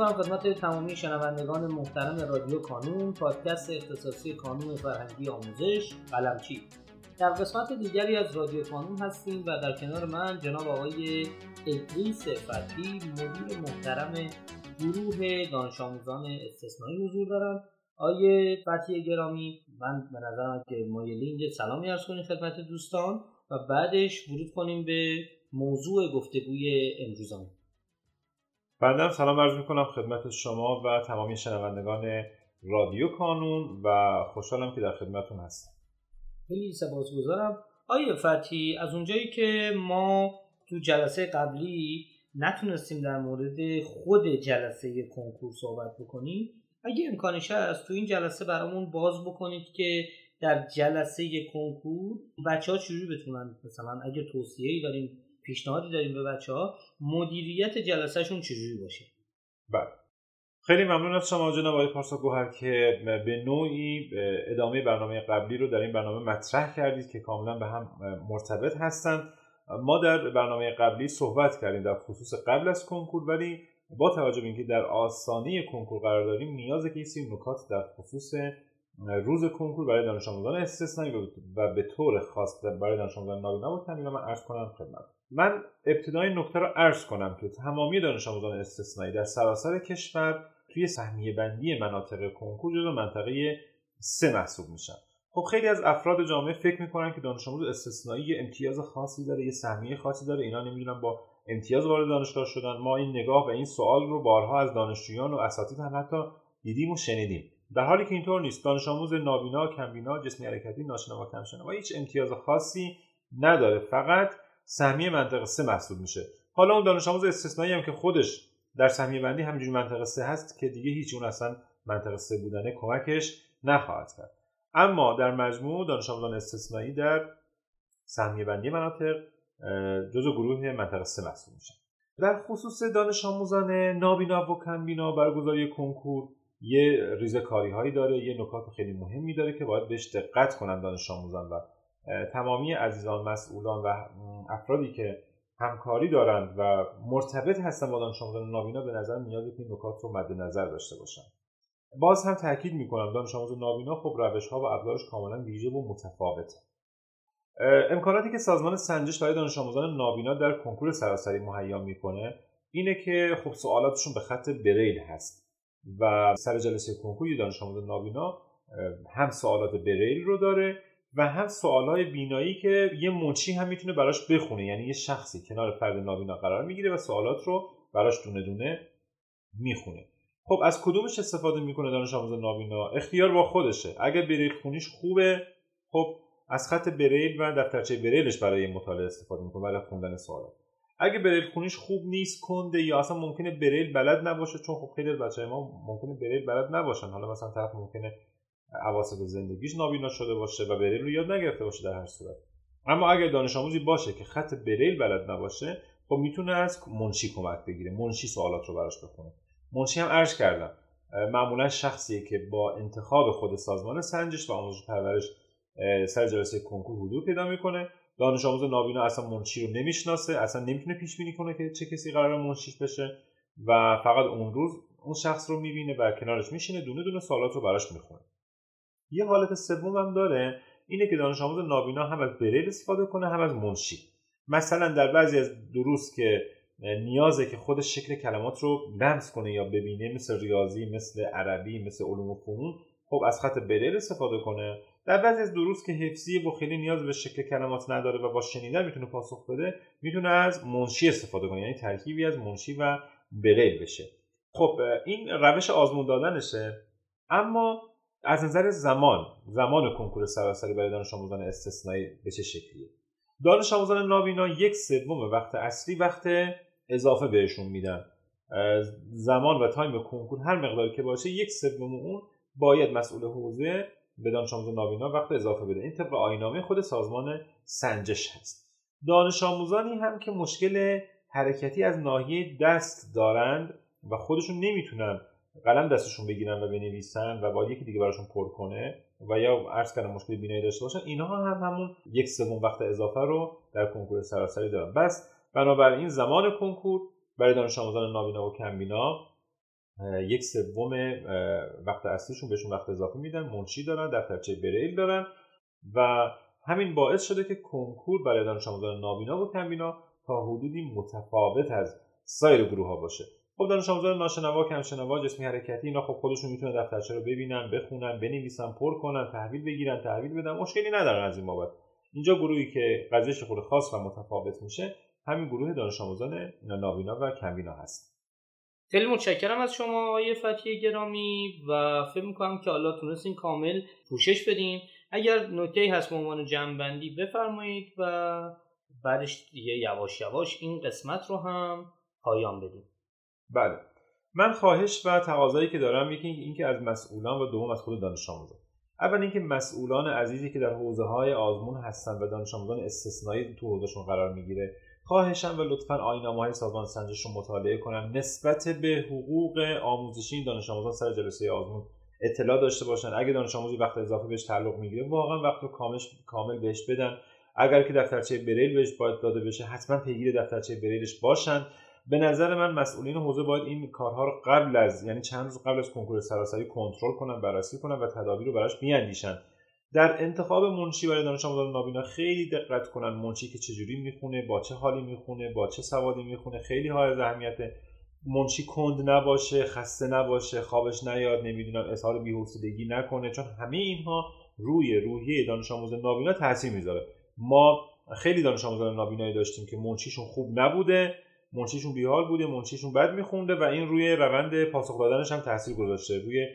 می‌کنم خدمت تمامی شنوندگان محترم رادیو کانون پادکست اختصاصی کانون فرهنگی آموزش قلمچی. در قسمت دیگری از رادیو کانون هستیم و در کنار من جناب آقای ادریس فتحی مدیر محترم گروه دانش آموزان استثنایی حضور دارم. آقای فتحی گرامی من به نظرم که مایلی سلامی ارز کنیم خدمت دوستان و بعدش ورود کنیم به موضوع گفتگوی امروزان بنده سلام عرض می‌کنم خدمت شما و تمامی شنوندگان رادیو کانون و خوشحالم که در خدمتون هستم. خیلی سپاسگزارم. آیه فتحی از اونجایی که ما تو جلسه قبلی نتونستیم در مورد خود جلسه کنکور صحبت بکنیم اگه امکانش هست تو این جلسه برامون باز بکنید که در جلسه کنکور بچه ها چجوری بتونن مثلا اگه توصیه ای داریم پیشنهادی داریم به بچه ها مدیریت جلسهشون چجوری باشه؟ بله. خیلی ممنون از شما جناب آقای پارسا گوهر که به نوعی ادامه برنامه قبلی رو در این برنامه مطرح کردید که کاملا به هم مرتبط هستند. ما در برنامه قبلی صحبت کردیم در خصوص قبل از کنکور ولی با توجه به اینکه در آسانی کنکور قرار داریم نیازه که این نکات در خصوص روز کنکور برای دانش آموزان استثنایی و به طور خاص برای دانش آموزان نابینا کمینا من عرض کنم خدمت من ابتدای نکته رو عرض کنم که تمامی دانش آموزان استثنایی در سراسر کشور توی سهمیه بندی مناطق کنکور جزو منطقه سه محسوب میشن. خب خیلی از افراد جامعه فکر می‌کنن که دانش آموز استثنایی یه امتیاز خاصی داره یه سهمیه خاصی داره اینا نمی‌دونن با امتیاز وارد دانشگاه شدن. ما این نگاه و این سوال رو بارها از دانشجویان و اساتید هم حتی دیدیم و شنیدیم. در حالی که اینطور نیست. دانش آموز نابینا کمبینا جسمی حرکتی ناشنا و کمشنوا هیچ امتیاز خاصی نداره. فقط سهمیه منطقه سه محسوب میشه. حالا اون دانش آموز استثنایی هم که خودش در سهمیه بندی همینجوری منطقه سه هست که دیگه هیچ اون اصلا منطقه سه بودنه کمکش نخواهد کرد. اما در مجموع دانش آموزان استثنایی در سهمیه بندی مناطق جزو گروه منطقه سه محسوب میشن. در خصوص دانش آموزان نابینا و کمبینا برگزاری کنکور یه ریزه کاری هایی داره یه نکات خیلی مهمی داره که باید بهش دقت کنن دانش آموزان و تمامی عزیزان مسئولان و افرادی که همکاری دارند و مرتبط هستن با دانش نابینا به نظر میاد که نکات رو مد نظر داشته باشن. باز هم تاکید می‌کنم دانش آموز نابینا خب روش ها و ابزارش کاملا ویژه و متفاوته. امکاناتی که سازمان سنجش برای دانش آموزان نابینا در کنکور سراسری مهیا می‌کنه اینه که خب سوالاتشون به خط بریل هست و سر جلسه کنکور دانش آموز نابینا هم سوالات بریل رو داره و هم سوالای بینایی که یه منچی هم می‌تونه براش بخونه. یعنی یه شخصی کنار فرد نابینا قرار می‌گیره و سوالات رو براش دونه دونه می‌خونه. خب از کدومش استفاده می‌کنه دانش آموز نابینا؟ اختیار با خودشه. اگر بریل خونیش خوبه خب از خط بریل و دفترچه بریلش برای مطالعه استفاده می‌کنه برای خوندن سوالات. اگه بریل خونیش خوب نیست کنده یا اصلا ممکنه بریل بلد نباشه چون خب خیلی از بچه ما ممکنه بریل بلد نباشن. حالا مثلا طرف ممکنه اواسط زندگیش نابینا شده باشه و بریل رو یاد نگرفته باشه در هر صورت. اما اگر دانش آموزی باشه که خط بریل بلد نباشه خب می‌تونه از منشی کمک بگیره منشی سوالات رو براش بخونه. منشی هم عرض کردم معمولا شخصیه که با انتخاب خود سازمان سنجش و آموزش پرورش سر جلسه کنکور حضور پیدا می‌کنه. دانش آموز نابینا اصلا منشی رو نمی‌شناسه اصلا نمی‌تونه پیش بینی کنه که چه کسی قرار منشیش بشه و فقط اون روز اون شخص رو می‌بینه و کنارش میشینه دونه دونه سوالات رو براش می‌خونه. یه حالت سوم هم داره اینه که دانش آموز نابینا هم از بریل استفاده کنه هم از منشی. مثلا در بعضی از دروس که نیازه که خود شکل کلمات رو لمس کنه یا ببینه مثل ریاضی مثل عربی مثل علوم و فنون خب از خط بریل استفاده کنه. در بعضی از دروس که حفظی و خیلی نیاز به شکل کلمات نداره و با شنیدن می‌تونه پاسخ بده می‌تونه از منشی استفاده کنه یعنی ترکیبی از منشی و بریل بشه. خب این روش آزمون دادنشه. اما از نظر زمان زمان کنکور سراسری برای دانش آموزان استثنایی به چه شکلیه؟ دانش آموزان نابینا یک سوم وقت اصلی وقت اضافه بهشون میدن. زمان و تایم کنکور هر مقداری که باشه یک سوم اون باید مسئول حوزه به دانش آموز نابینا وقت اضافه بده. این طبق آینامه خود سازمان سنجش هست. دانش آموزانی هم که مشکل حرکتی از ناحیه دست دارند و خودشون نمی‌تونن قلم دستشون بگیرن و بنویسن و با یکی دیگه براشون پر کنه و یا عرض کردم مشکل بینایی داشته باشن اینها هم همون یک سوم وقت اضافه رو در کنکور سراسری دارن. بس بنابراین زمان کنکور برای دانش آموزان نابینا و کمبینا یک سوم وقت اصلیشون بهشون وقت اضافه میدن منشی دارن دفترچه بریل دارن و همین باعث شده که کنکور برای دانش آموزان نابینا و کمبینا تا حدودی متفاوت از سایر گروه ها باشه. خب دانش آموزان ناشنوا کمشنوا جسمی حرکتی اینا خب خودشون می‌تونن دفترچه رو ببینن بخونن بنویسن پر کنن تحویل بگیرن تحویل بدن. مشکلی ندارن از این بابت. اینجا گروهی که قضیهش خود خاص و متفاوت میشه همین گروه دانش آموزان نابینا و کمبینا هست. خیلی متشکرم از شما آقای فتحی گرامی و فکر می‌کنم که حالا تونستیم کامل پوشش بدیم. اگر نکته هست به عنوان جمعبندی بفرمایید و بعدش دیگه یواش یواش این قسمت رو هم پایان بدیم. بله. من خواهش و تقاضایی که دارم یکی اینکه از مسئولان و دوم از خود دانش آموزان. اول اینکه مسئولان عزیزی که در حوزه های آزمون هستن و دانش آموزان استثنایی تو حوزهشون قرار می‌گیره خواهشم و لطفا آینامه های سازمان سنجش رو مطالعه کنن. نسبت به حقوق آموزشی دانش آموزان سر جلسه آزمون اطلاع داشته باشن. اگه دانش آموزی وقت اضافه بهش تعلق می‌گیره واقعا وقت رو کامل بهش بدن. اگر که دفترچه بریل بهش باید داده بشه حتما پیگیر دفترچه بریلش باشن. به نظر من مسئولین حوزه باید این کارها رو قبل از یعنی چند روز قبل از کنکور سراسری کنترل کنن بررسی کنن و تدابیر رو براش بیاندیشن در انتخاب منشی برای دانش آموزان نابینا خیلی دقت کنن منشی که چجوری می‌خونه با چه حالی می‌خونه با چه سوادی می‌خونه. خیلی های اهمیت منشی کند نباشه خسته نباشه خوابش نیاد نمی‌دونم اظهار بی‌حوصلگی نکنه. چون همه اینها روی روحیه دانش آموز نابینا تاثیر می‌ذاره. ما خیلی دانش آموزان نابینایی داشتیم که منشیشون خوب نبوده. منشیشون بیحال بوده منشیشون بد میخونده و این روی روند پاسخ دادنش هم تاثیر گذاشته. روی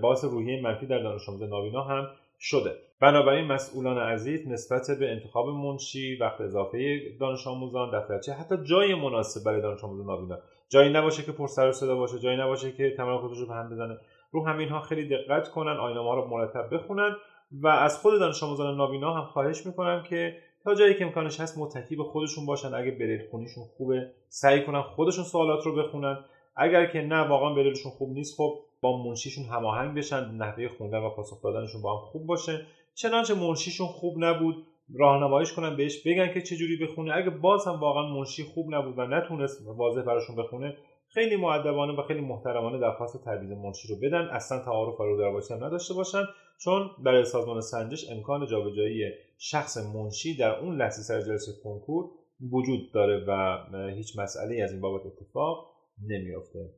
باعث روحیه منفی در دانش آموز نابینا هم شده. بنابراین مسئولان عزیز نسبت به انتخاب منشی وقت اضافه دانش آموزان دفترچه حتی جای مناسب برای دانش آموز نابینا جایی نباشه که پر سر و صدا باشه جایی نباشه که تمرکزش رو به هم بزنه. رو همینها خیلی دقت کنن آینامه رو مرتب بخونن و از خود دانش آموزان نابینا هم خواهش می‌کنم که تا جایی که امکانش هست متکی به خودشون باشن. اگه بریل خونیشون خوبه سعی کنن خودشون سوالات رو بخونن. اگر که نه واقعا بریلشون خوب نیست خب با منشیشون هماهنگ بشن نحوه خوندن و پاسخ دادنشون با هم خوب باشه. چنانچه منشیشون خوب نبود راهنماییش کنن بهش بگن که چجوری بخونه. اگه باز هم واقعا منشی خوب نبود و نتونست واضح براشون بخونه خیلی معدبانه و خیلی محترمانه درخواست تعویض منشی رو بدن. اصلا تعارف رو دربارش هم نداشته باشن. چون برای سازمان سنجش امکان جابجایی شخص منشی در اون لحظه سر جلسه کنکور وجود داره و هیچ مسئله از این بابت اتفاق نمیافته.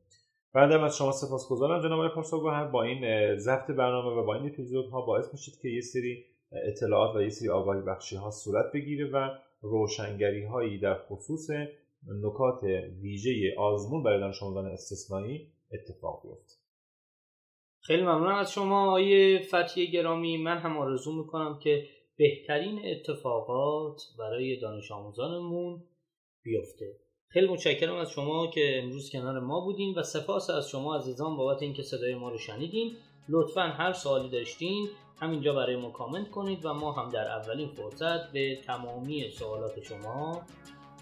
بعدم از شما سپاسگزارم جناب آقای پارساگوهر با این ضبط برنامه و با این اپیزودها باعث میشید که یه سری اطلاعات و یه سری آگاهی بخشی ها صورت بگیره و روشنگری هایی در خصوص نکات ویژه آزمون برای دانش آموزان استثنایی اتفاق بیفته خیلی ممنونم از شما آقای فتحی گرامی. من هم آرزو می‌کنم که بهترین اتفاقات برای دانش آموزانمون بیفته. خیلی متشکرم از شما که امروز کنار ما بودین و سپاس از شما عزیزان بابت اینکه صدای ما رو شنیدین. لطفا هر سوالی داشتین همینجا برای ما کامنت کنید و ما هم در اولین فرصت به تمامی سوالات شما